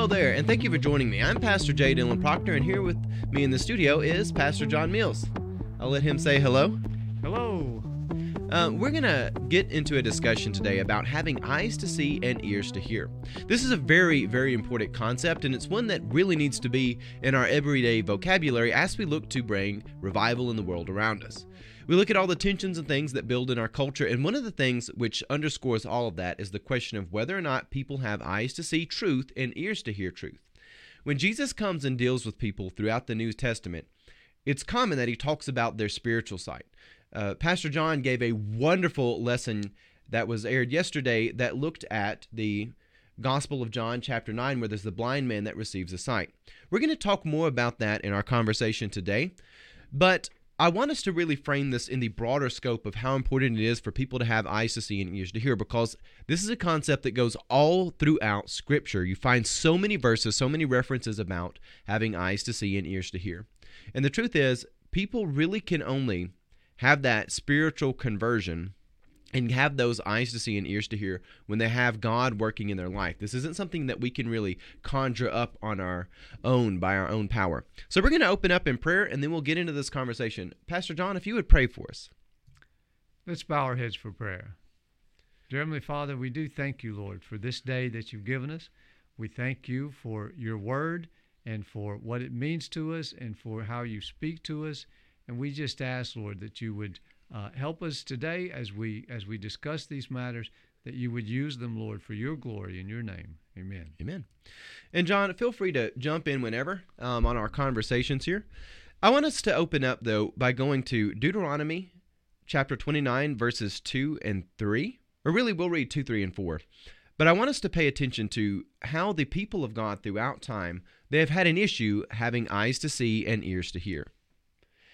Hello there, and thank you for joining me. I'm Pastor J. Dylan Proctor, and here with me in the studio is Pastor John Mills. I'll let him say hello. Hello. Uh, we're going to get into a discussion today about having eyes to see and ears to hear. This is a very, very important concept, and it's one that really needs to be in our everyday vocabulary as we look to bring revival in the world around us. We look at all the tensions and things that build in our culture, and one of the things which underscores all of that is the question of whether or not people have eyes to see truth and ears to hear truth. When Jesus comes and deals with people throughout the New Testament, it's common that he talks about their spiritual sight. Uh, Pastor John gave a wonderful lesson that was aired yesterday that looked at the Gospel of John, chapter 9, where there's the blind man that receives a sight. We're going to talk more about that in our conversation today, but I want us to really frame this in the broader scope of how important it is for people to have eyes to see and ears to hear because this is a concept that goes all throughout Scripture. You find so many verses, so many references about having eyes to see and ears to hear. And the truth is, people really can only have that spiritual conversion and have those eyes to see and ears to hear when they have God working in their life. This isn't something that we can really conjure up on our own by our own power. So we're going to open up in prayer and then we'll get into this conversation. Pastor John, if you would pray for us. Let's bow our heads for prayer. Dear Heavenly Father, we do thank you, Lord, for this day that you've given us. We thank you for your word and for what it means to us and for how you speak to us. And we just ask, Lord, that you would uh, help us today as we as we discuss these matters that you would use them, Lord, for your glory in your name. Amen. Amen. And John, feel free to jump in whenever um, on our conversations here. I want us to open up though by going to Deuteronomy chapter 29 verses 2 and 3. Or really we'll read 2, 3 and 4. But I want us to pay attention to how the people of God throughout time they have had an issue having eyes to see and ears to hear.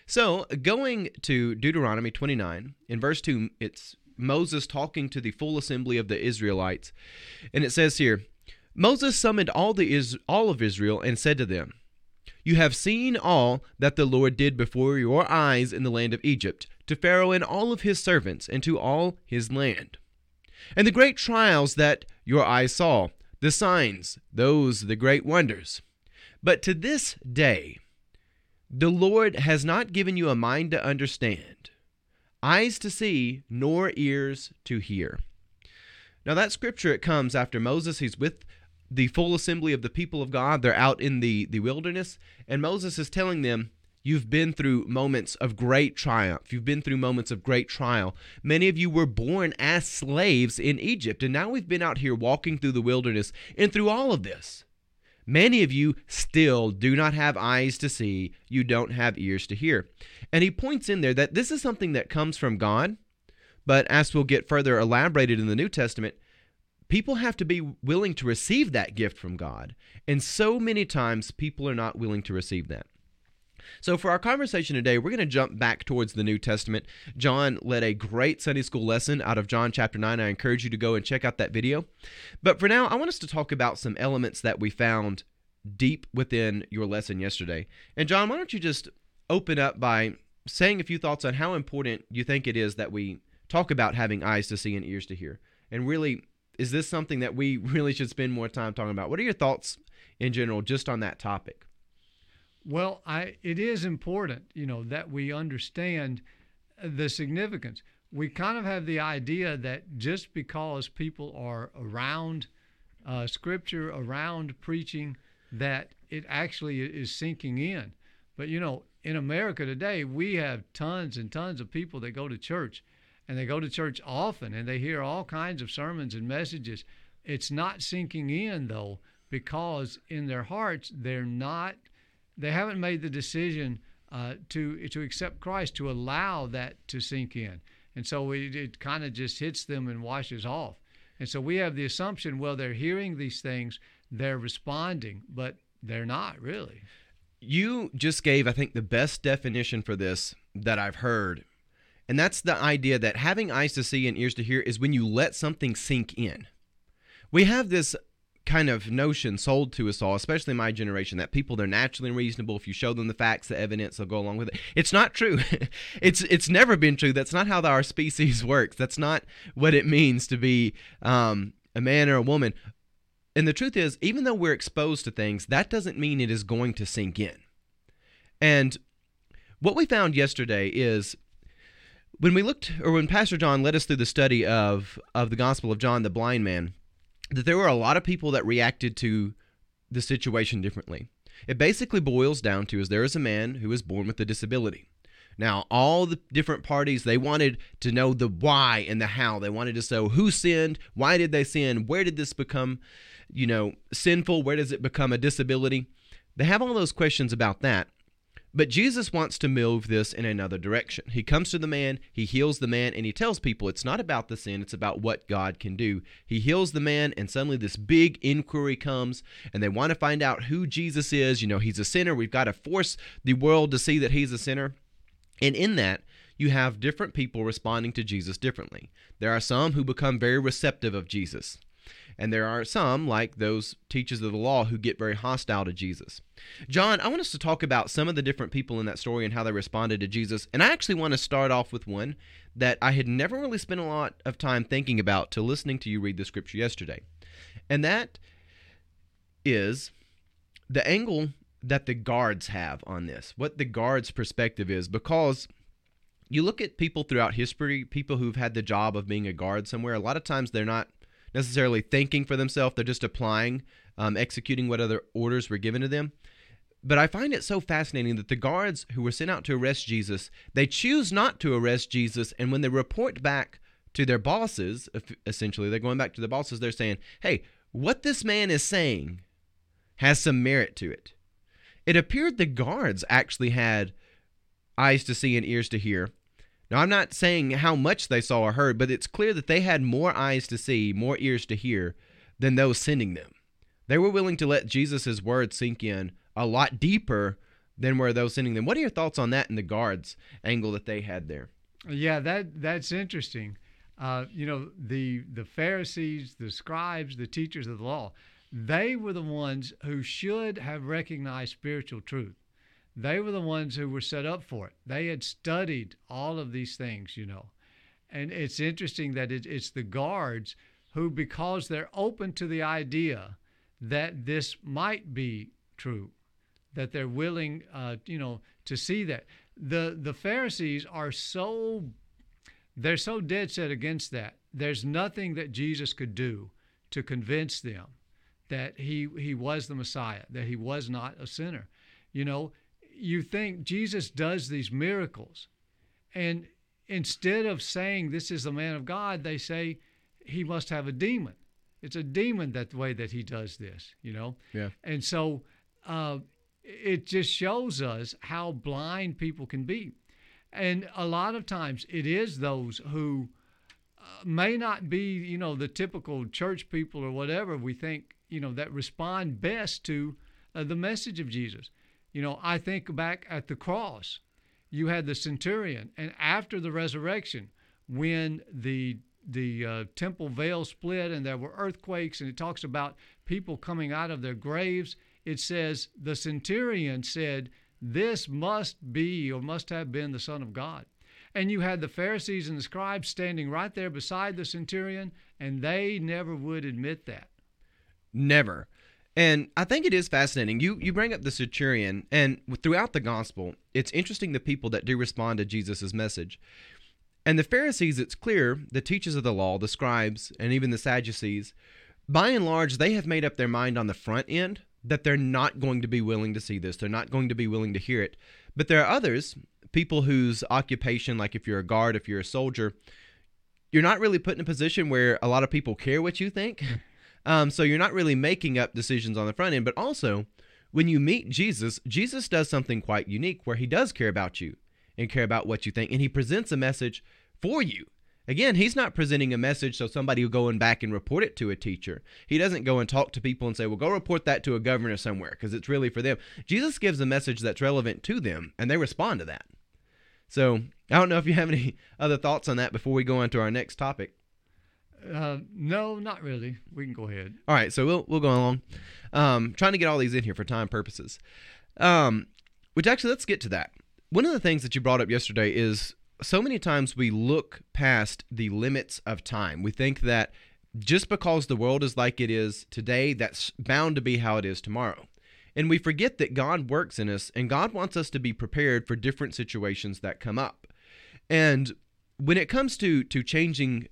So, going to Deuteronomy 29, in verse 2, it's Moses talking to the full assembly of the Israelites. And it says here Moses summoned all, the Is- all of Israel and said to them, You have seen all that the Lord did before your eyes in the land of Egypt, to Pharaoh and all of his servants, and to all his land. And the great trials that your eyes saw, the signs, those the great wonders. But to this day, the Lord has not given you a mind to understand, eyes to see, nor ears to hear. Now, that scripture, it comes after Moses. He's with the full assembly of the people of God. They're out in the, the wilderness, and Moses is telling them, You've been through moments of great triumph. You've been through moments of great trial. Many of you were born as slaves in Egypt, and now we've been out here walking through the wilderness and through all of this. Many of you still do not have eyes to see, you don't have ears to hear. And he points in there that this is something that comes from God, but as we'll get further elaborated in the New Testament, people have to be willing to receive that gift from God. And so many times people are not willing to receive that. So, for our conversation today, we're going to jump back towards the New Testament. John led a great Sunday school lesson out of John chapter 9. I encourage you to go and check out that video. But for now, I want us to talk about some elements that we found deep within your lesson yesterday. And, John, why don't you just open up by saying a few thoughts on how important you think it is that we talk about having eyes to see and ears to hear? And really, is this something that we really should spend more time talking about? What are your thoughts in general just on that topic? Well, I it is important, you know, that we understand the significance. We kind of have the idea that just because people are around uh, scripture, around preaching, that it actually is sinking in. But you know, in America today, we have tons and tons of people that go to church, and they go to church often, and they hear all kinds of sermons and messages. It's not sinking in though, because in their hearts they're not they haven't made the decision uh, to to accept Christ to allow that to sink in, and so it, it kind of just hits them and washes off. And so we have the assumption, well, they're hearing these things, they're responding, but they're not really. You just gave, I think, the best definition for this that I've heard. And that's the idea that having eyes to see and ears to hear is when you let something sink in. We have this kind of notion sold to us all, especially my generation, that people they're naturally reasonable. If you show them the facts, the evidence, they'll go along with it. It's not true. it's it's never been true. That's not how our species works. That's not what it means to be um, a man or a woman. and the truth is, even though we're exposed to things, that doesn't mean it is going to sink in. And what we found yesterday is when we looked, or when Pastor John led us through the study of of the Gospel of John, the blind man, that there were a lot of people that reacted to the situation differently. It basically boils down to is there is a man who was born with a disability. Now, all the different parties, they wanted to know the why and the how. They wanted to know who sinned, why did they sin, where did this become, you know, sinful, where does it become a disability? They have all those questions about that. But Jesus wants to move this in another direction. He comes to the man, he heals the man, and he tells people it's not about the sin, it's about what God can do. He heals the man, and suddenly this big inquiry comes, and they want to find out who Jesus is. You know, he's a sinner. We've got to force the world to see that he's a sinner. And in that, you have different people responding to Jesus differently. There are some who become very receptive of Jesus. And there are some, like those teachers of the law, who get very hostile to Jesus. John, I want us to talk about some of the different people in that story and how they responded to Jesus. And I actually want to start off with one that I had never really spent a lot of time thinking about till listening to you read the scripture yesterday. And that is the angle that the guards have on this, what the guards' perspective is, because you look at people throughout history, people who've had the job of being a guard somewhere, a lot of times they're not necessarily thinking for themselves. They're just applying, um, executing what other orders were given to them. But I find it so fascinating that the guards who were sent out to arrest Jesus, they choose not to arrest Jesus. And when they report back to their bosses, essentially, they're going back to their bosses, they're saying, hey, what this man is saying has some merit to it. It appeared the guards actually had eyes to see and ears to hear, now, I'm not saying how much they saw or heard, but it's clear that they had more eyes to see, more ears to hear than those sending them. They were willing to let Jesus' words sink in a lot deeper than were those sending them. What are your thoughts on that and the guards angle that they had there? Yeah, that that's interesting. Uh, you know, the the Pharisees, the scribes, the teachers of the law, they were the ones who should have recognized spiritual truth. They were the ones who were set up for it. They had studied all of these things, you know. And it's interesting that it, it's the guards who, because they're open to the idea that this might be true, that they're willing, uh, you know, to see that. The the Pharisees are so they're so dead set against that. There's nothing that Jesus could do to convince them that he he was the Messiah, that he was not a sinner. You know, you think Jesus does these miracles, and instead of saying this is the man of God, they say he must have a demon. It's a demon that way that he does this, you know. Yeah. And so uh, it just shows us how blind people can be, and a lot of times it is those who uh, may not be, you know, the typical church people or whatever we think, you know, that respond best to uh, the message of Jesus. You know, I think back at the cross, you had the centurion, and after the resurrection, when the the uh, temple veil split and there were earthquakes, and it talks about people coming out of their graves. It says the centurion said, "This must be or must have been the Son of God." And you had the Pharisees and the scribes standing right there beside the centurion, and they never would admit that. Never. And I think it is fascinating. You you bring up the centurion, and throughout the gospel, it's interesting the people that do respond to Jesus' message. And the Pharisees, it's clear, the teachers of the law, the scribes, and even the Sadducees, by and large, they have made up their mind on the front end that they're not going to be willing to see this. They're not going to be willing to hear it. But there are others, people whose occupation, like if you're a guard, if you're a soldier, you're not really put in a position where a lot of people care what you think. Hmm. Um, so you're not really making up decisions on the front end, but also when you meet Jesus, Jesus does something quite unique where he does care about you and care about what you think, and he presents a message for you. Again, he's not presenting a message so somebody will go and back and report it to a teacher. He doesn't go and talk to people and say, well, go report that to a governor somewhere because it's really for them. Jesus gives a message that's relevant to them, and they respond to that. So I don't know if you have any other thoughts on that before we go on to our next topic. Uh, no, not really. We can go ahead. All right, so we'll we'll go along. Um, trying to get all these in here for time purposes. Um, which actually, let's get to that. One of the things that you brought up yesterday is so many times we look past the limits of time. We think that just because the world is like it is today, that's bound to be how it is tomorrow. And we forget that God works in us and God wants us to be prepared for different situations that come up. And when it comes to to changing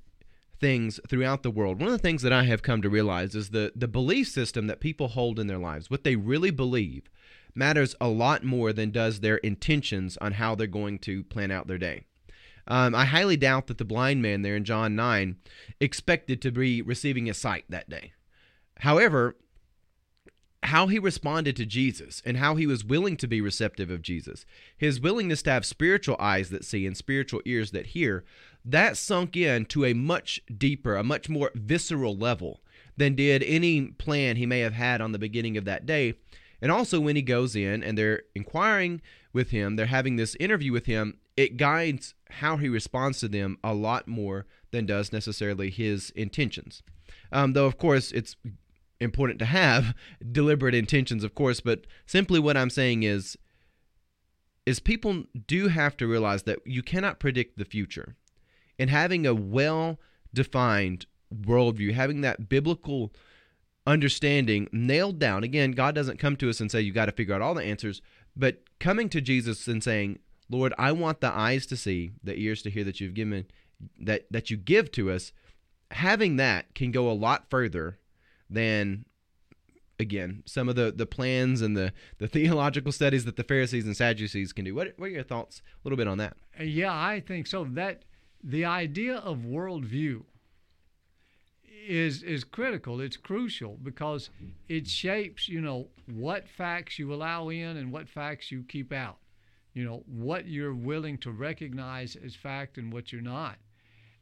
things throughout the world, one of the things that I have come to realize is the the belief system that people hold in their lives, what they really believe, matters a lot more than does their intentions on how they're going to plan out their day. Um, I highly doubt that the blind man there in John 9 expected to be receiving a sight that day. However, how he responded to Jesus and how he was willing to be receptive of Jesus, his willingness to have spiritual eyes that see and spiritual ears that hear, that sunk in to a much deeper, a much more visceral level than did any plan he may have had on the beginning of that day. And also, when he goes in and they're inquiring with him, they're having this interview with him, it guides how he responds to them a lot more than does necessarily his intentions. Um, though, of course, it's important to have deliberate intentions, of course, but simply what I'm saying is is people do have to realize that you cannot predict the future. And having a well defined worldview, having that biblical understanding nailed down. Again, God doesn't come to us and say you got to figure out all the answers, but coming to Jesus and saying, "Lord, I want the eyes to see, the ears to hear that you've given that that you give to us." Having that can go a lot further than again some of the the plans and the the theological studies that the Pharisees and Sadducees can do. What what are your thoughts a little bit on that? Uh, yeah, I think so. That the idea of worldview is is critical. It's crucial because it shapes, you know, what facts you allow in and what facts you keep out. You know, what you're willing to recognize as fact and what you're not.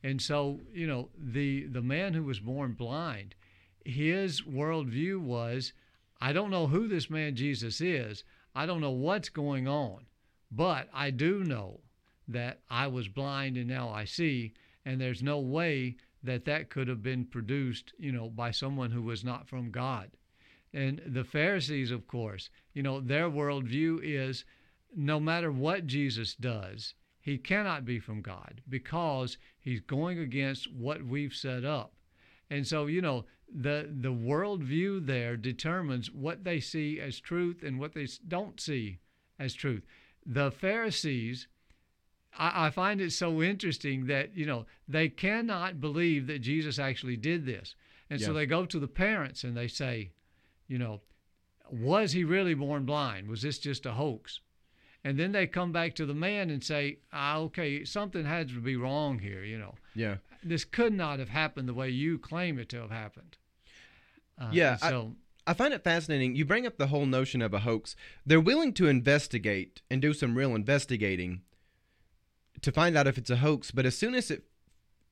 And so, you know, the the man who was born blind, his worldview was, I don't know who this man Jesus is. I don't know what's going on, but I do know that I was blind and now I see, and there's no way that that could have been produced, you know, by someone who was not from God. And the Pharisees, of course, you know, their worldview is no matter what Jesus does, he cannot be from God because he's going against what we've set up. And so, you know, the the worldview there determines what they see as truth and what they don't see as truth. The Pharisees, I, I find it so interesting that you know they cannot believe that Jesus actually did this, and so they go to the parents and they say, you know, was he really born blind? Was this just a hoax? And then they come back to the man and say, ah, okay, something had to be wrong here, you know. Yeah. This could not have happened the way you claim it to have happened. Uh, yeah. So I, I find it fascinating. You bring up the whole notion of a hoax. They're willing to investigate and do some real investigating to find out if it's a hoax, but as soon as it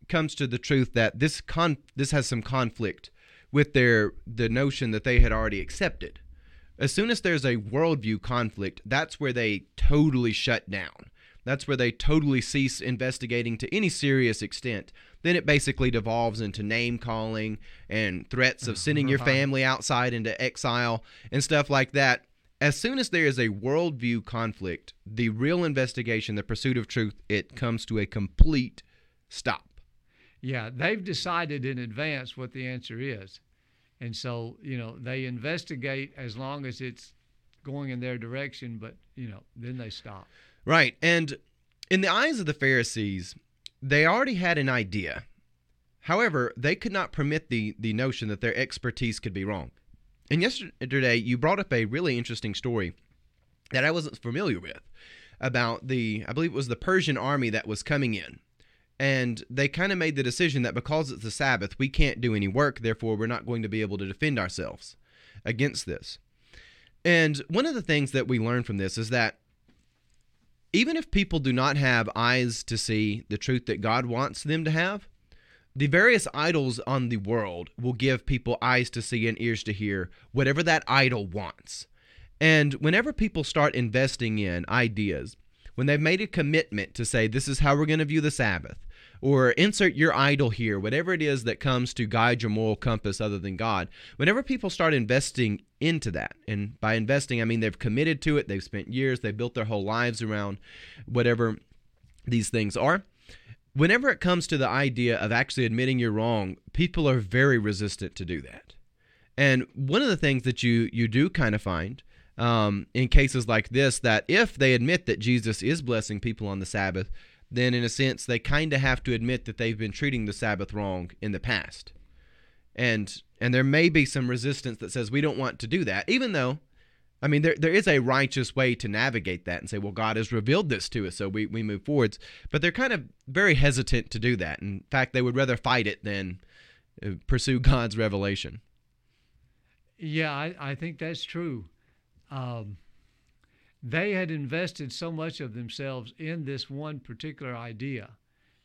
comes to the truth that this con this has some conflict with their the notion that they had already accepted. As soon as there's a worldview conflict, that's where they totally shut down. That's where they totally cease investigating to any serious extent then it basically devolves into name calling and threats of sending your family outside into exile and stuff like that. As soon as there is a worldview conflict, the real investigation, the pursuit of truth, it comes to a complete stop. Yeah, they've decided in advance what the answer is. And so, you know, they investigate as long as it's going in their direction, but, you know, then they stop. Right. And in the eyes of the Pharisees, they already had an idea. However, they could not permit the, the notion that their expertise could be wrong. And yesterday, you brought up a really interesting story that I wasn't familiar with about the, I believe it was the Persian army that was coming in. And they kind of made the decision that because it's the Sabbath, we can't do any work, therefore, we're not going to be able to defend ourselves against this. And one of the things that we learn from this is that even if people do not have eyes to see the truth that God wants them to have, the various idols on the world will give people eyes to see and ears to hear whatever that idol wants. And whenever people start investing in ideas, when they've made a commitment to say, this is how we're going to view the Sabbath, or insert your idol here, whatever it is that comes to guide your moral compass other than God, whenever people start investing into that, and by investing, I mean they've committed to it, they've spent years, they've built their whole lives around whatever these things are, whenever it comes to the idea of actually admitting you're wrong, people are very resistant to do that. And one of the things that you you do kind of find um, in cases like this that if they admit that Jesus is blessing people on the Sabbath, then in a sense they kind of have to admit that they've been treating the Sabbath wrong in the past. And and there may be some resistance that says we don't want to do that, even though I mean, there, there is a righteous way to navigate that and say, well, God has revealed this to us, so we, we move forwards. But they're kind of very hesitant to do that. In fact, they would rather fight it than uh, pursue God's revelation. Yeah, I, I think that's true. Um, they had invested so much of themselves in this one particular idea,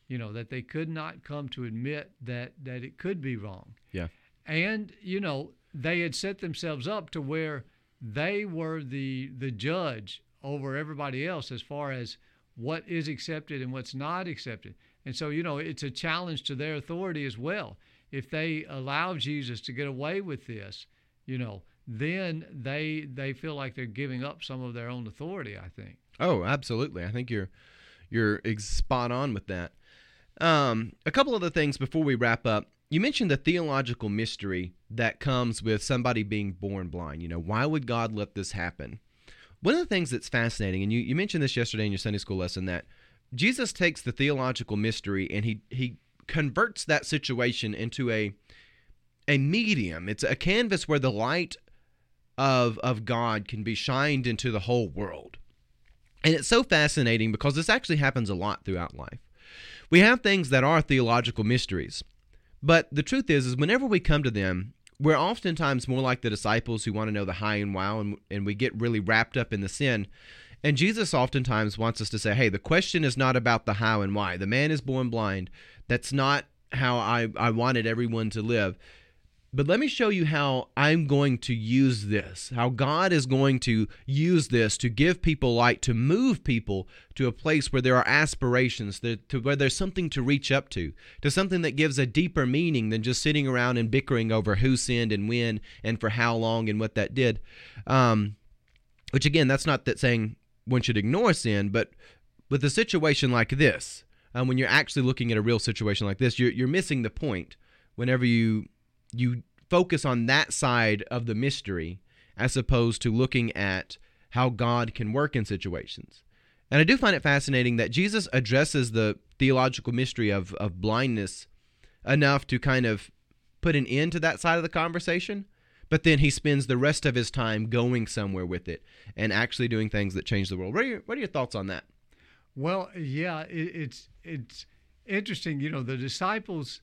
you know, that they could not come to admit that that it could be wrong. Yeah. And, you know, they had set themselves up to where they were the the judge over everybody else as far as what is accepted and what's not accepted. And so, you know, it's a challenge to their authority as well. If they allow Jesus to get away with this, you know, then they they feel like they're giving up some of their own authority, I think. Oh, absolutely. I think you're you're spot on with that. Um, a couple other things before we wrap up you mentioned the theological mystery that comes with somebody being born blind. You know, why would God let this happen? One of the things that's fascinating, and you, you mentioned this yesterday in your Sunday school lesson, that Jesus takes the theological mystery and he he converts that situation into a a medium. It's a canvas where the light of of God can be shined into the whole world. And it's so fascinating because this actually happens a lot throughout life. We have things that are theological mysteries but the truth is, is whenever we come to them, we're oftentimes more like the disciples who want to know the high and wow, and, and we get really wrapped up in the sin. And Jesus oftentimes wants us to say, hey, the question is not about the how and why. The man is born blind. That's not how I, I wanted everyone to live. But let me show you how I'm going to use this, how God is going to use this to give people light, to move people to a place where there are aspirations, to where there's something to reach up to, to something that gives a deeper meaning than just sitting around and bickering over who sinned and when and for how long and what that did. Um, which, again, that's not that saying one should ignore sin, but with a situation like this, um, when you're actually looking at a real situation like this, you're, you're missing the point whenever you you focus on that side of the mystery as opposed to looking at how God can work in situations. And I do find it fascinating that Jesus addresses the theological mystery of, of blindness enough to kind of put an end to that side of the conversation, but then he spends the rest of his time going somewhere with it and actually doing things that change the world. What are your, what are your thoughts on that? Well, yeah, it, it's it's interesting. You know, the disciples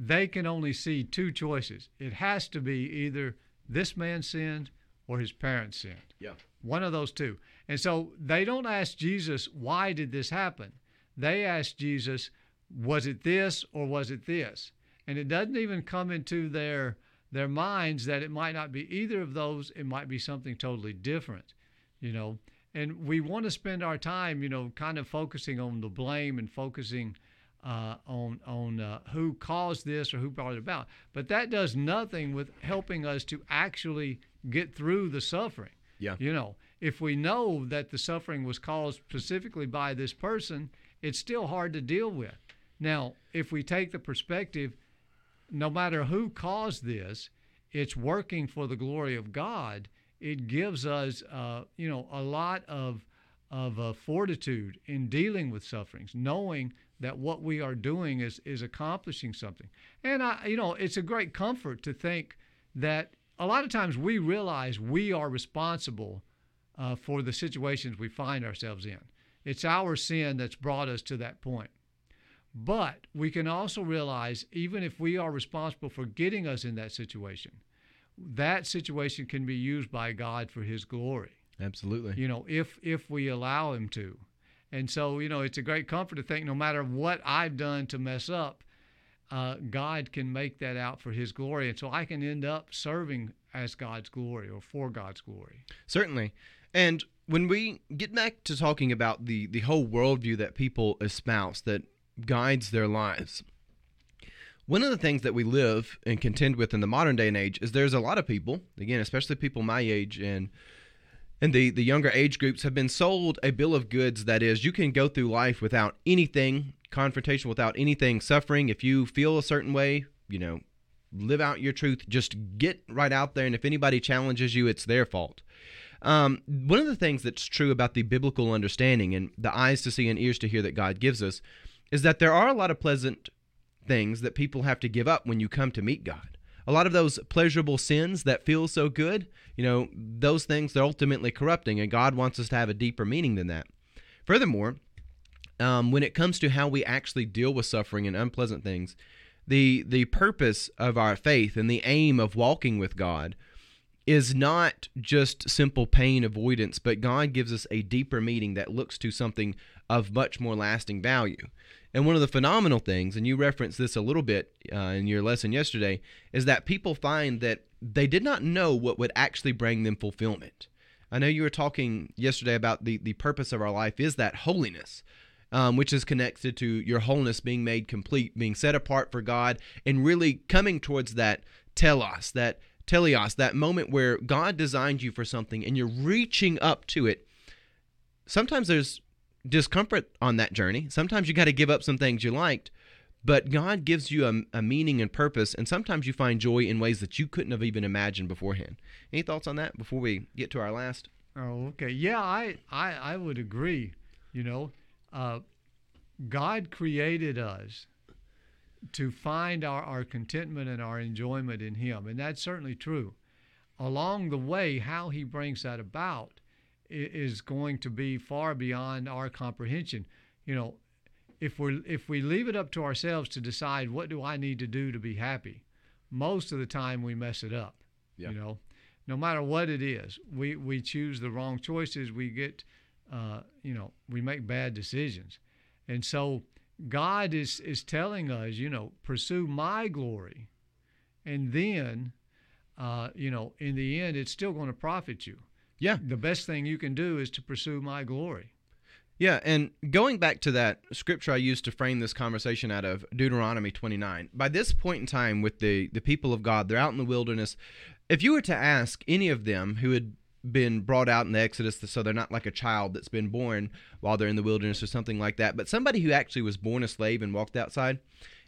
they can only see two choices. It has to be either this man sinned or his parents sinned. Yeah. One of those two. And so they don't ask Jesus, why did this happen? They ask Jesus, was it this or was it this? And it doesn't even come into their their minds that it might not be either of those, it might be something totally different, you know. And we want to spend our time, you know, kind of focusing on the blame and focusing uh, on on uh, who caused this or who brought it about. But that does nothing with helping us to actually get through the suffering. Yeah. You know, if we know that the suffering was caused specifically by this person, it's still hard to deal with. Now, if we take the perspective, no matter who caused this, it's working for the glory of God. It gives us, uh, you know, a lot of of uh, fortitude in dealing with sufferings, knowing that what we are doing is is accomplishing something. And I, you know, it's a great comfort to think that a lot of times we realize we are responsible uh, for the situations we find ourselves in. It's our sin that's brought us to that point. But we can also realize, even if we are responsible for getting us in that situation, that situation can be used by God for His glory. Absolutely. You know, if if we allow Him to. And so, you know, it's a great comfort to think no matter what I've done to mess up, uh, God can make that out for His glory. And so I can end up serving as God's glory or for God's glory. Certainly. And when we get back to talking about the, the whole worldview that people espouse that guides their lives, one of the things that we live and contend with in the modern day and age is there's a lot of people, again, especially people my age and and the, the younger age groups have been sold a bill of goods that is you can go through life without anything confrontation without anything suffering. If you feel a certain way you know live out your truth. Just get right out there and if anybody challenges you it's their fault. Um, one of the things that's true about the biblical understanding and the eyes to see and ears to hear that god gives us is that there are a lot of pleasant things that people have to give up when you come to meet god a lot of those pleasurable sins that feel so good, you know, those things are ultimately corrupting, and God wants us to have a deeper meaning than that. Furthermore, um, when it comes to how we actually deal with suffering and unpleasant things, the the purpose of our faith and the aim of walking with God is not just simple pain avoidance, but God gives us a deeper meaning that looks to something of much more lasting value. And one of the phenomenal things, and you referenced this a little bit uh, in your lesson yesterday, is that people find that they did not know what would actually bring them fulfillment. I know you were talking yesterday about the, the purpose of our life is that holiness, um, which is connected to your wholeness being made complete, being set apart for God, and really coming towards that telos, that teleos, that moment where God designed you for something and you're reaching up to it. Sometimes there's discomfort on that journey. Sometimes you got to give up some things you liked, but God gives you a, a, meaning and purpose, and sometimes you find joy in ways that you couldn't have even imagined beforehand. Any thoughts on that before we get to our last? Oh, okay. Yeah, I I, I would agree. You know, uh, God created us to find our, our contentment and our enjoyment in Him, and that's certainly true. Along the way, how He brings that about is going to be far beyond our comprehension. You know, if we if we leave it up to ourselves to decide what do I need to do to be happy, most of the time we mess it up. Yeah. You know, no matter what it is, we we choose the wrong choices. We get, uh, you know, we make bad decisions, and so God is is telling us, you know, pursue my glory, and then, uh, you know, in the end, it's still going to profit you. Yeah. The best thing you can do is to pursue my glory. Yeah, and going back to that scripture I used to frame this conversation out of Deuteronomy 29. By this point in time with the the people of God, they're out in the wilderness. If you were to ask any of them who had been brought out in the Exodus so they're not like a child that's been born while they're in the wilderness or something like that, but somebody who actually was born a slave and walked outside,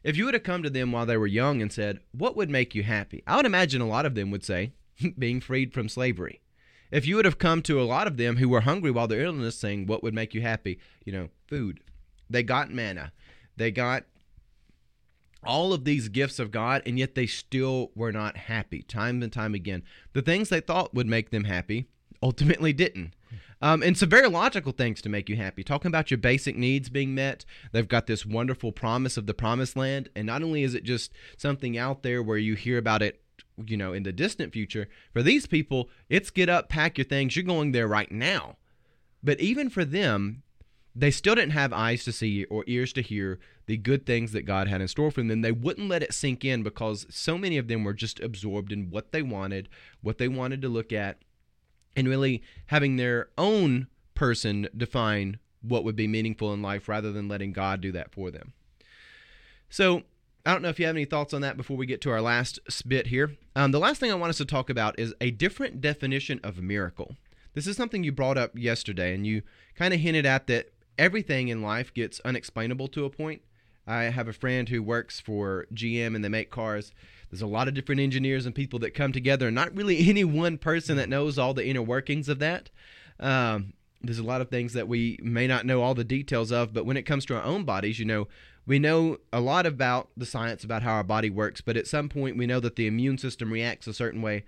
if you would have come to them while they were young and said, "What would make you happy?" I would imagine a lot of them would say, "Being freed from slavery." If you would have come to a lot of them who were hungry while they're illness saying, What would make you happy? You know, food. They got manna. They got all of these gifts of God, and yet they still were not happy time and time again. The things they thought would make them happy ultimately didn't. Um, and some very logical things to make you happy. Talking about your basic needs being met, they've got this wonderful promise of the promised land. And not only is it just something out there where you hear about it you know, in the distant future. For these people, it's get up, pack your things, you're going there right now. But even for them, they still didn't have eyes to see or ears to hear the good things that God had in store for them. And they wouldn't let it sink in because so many of them were just absorbed in what they wanted, what they wanted to look at, and really having their own person define what would be meaningful in life rather than letting God do that for them. So I don't know if you have any thoughts on that before we get to our last bit here. Um, the last thing I want us to talk about is a different definition of miracle. This is something you brought up yesterday, and you kind of hinted at that everything in life gets unexplainable to a point. I have a friend who works for GM and they make cars. There's a lot of different engineers and people that come together, and not really any one person that knows all the inner workings of that. Um, there's a lot of things that we may not know all the details of, but when it comes to our own bodies, you know, we know a lot about the science about how our body works, but at some point we know that the immune system reacts a certain way.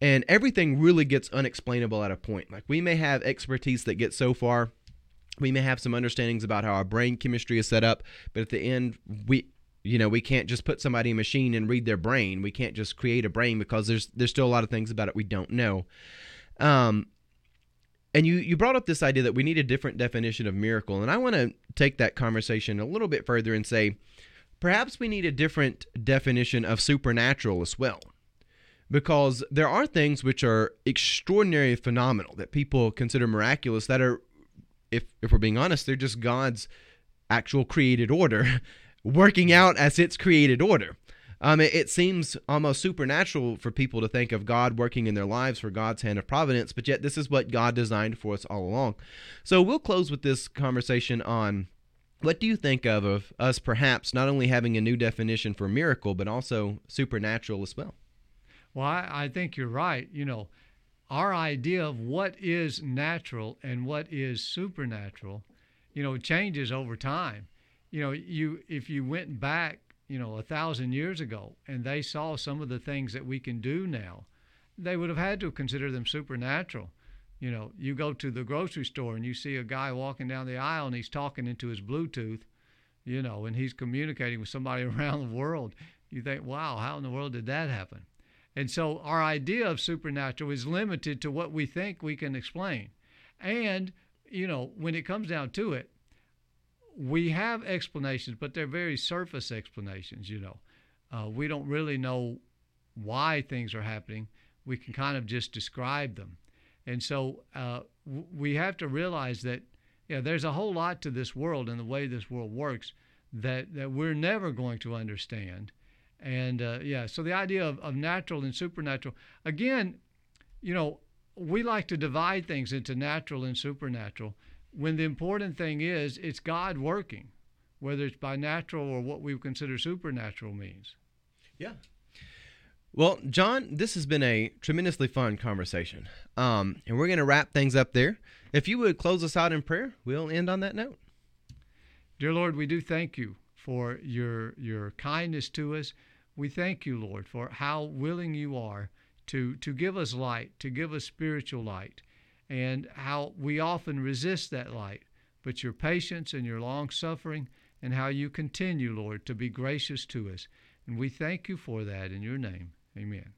And everything really gets unexplainable at a point. Like we may have expertise that gets so far, we may have some understandings about how our brain chemistry is set up, but at the end we you know, we can't just put somebody in a machine and read their brain. We can't just create a brain because there's there's still a lot of things about it we don't know. Um, and you you brought up this idea that we need a different definition of miracle and i want to take that conversation a little bit further and say perhaps we need a different definition of supernatural as well. Because there are things which are extraordinary phenomenal that people consider miraculous that are if if we're being honest they're just god's actual created order working out as its created order Um, it, it seems almost supernatural for people to think of God working in their lives for God's hand of providence, but yet this is what God designed for us all along. So we'll close with this conversation on what do you think of of us perhaps not only having a new definition for miracle, but also supernatural as well? Well, I, I think you're right. You know, our idea of what is natural and what is supernatural, you know, changes over time. You know, you if you went back, you know, a thousand years ago and they saw some of the things that we can do now, they would have had to consider them supernatural. You know, you go to the grocery store and you see a guy walking down the aisle and he's talking into his Bluetooth, you know, and he's communicating with somebody around the world. You think, wow, how in the world did that happen? And so our idea of supernatural is limited to what we think we can explain. And, you know, when it comes down to it, we have explanations, but they're very surface explanations, you know. Uh, we don't really know why things are happening. We can kind of just describe them. And so uh, w- we have to realize that yeah, there's a whole lot to this world and the way this world works that, that we're never going to understand. And uh, yeah, so the idea of, of natural and supernatural, again, you know, we like to divide things into natural and supernatural when the important thing is it's God working, whether it's by natural or what we consider supernatural means. Yeah. Well, John, this has been a tremendously fun conversation. Um, and we're going to wrap things up there. If you would close us out in prayer, we'll end on that note. Dear Lord, we do thank you for your your kindness to us. We thank you, Lord, for how willing you are to to give us light, to give us spiritual light, and how we often resist that light. But your patience and your long suffering, and how you continue, Lord, to be gracious to us. And we thank you for that in your name. Amen.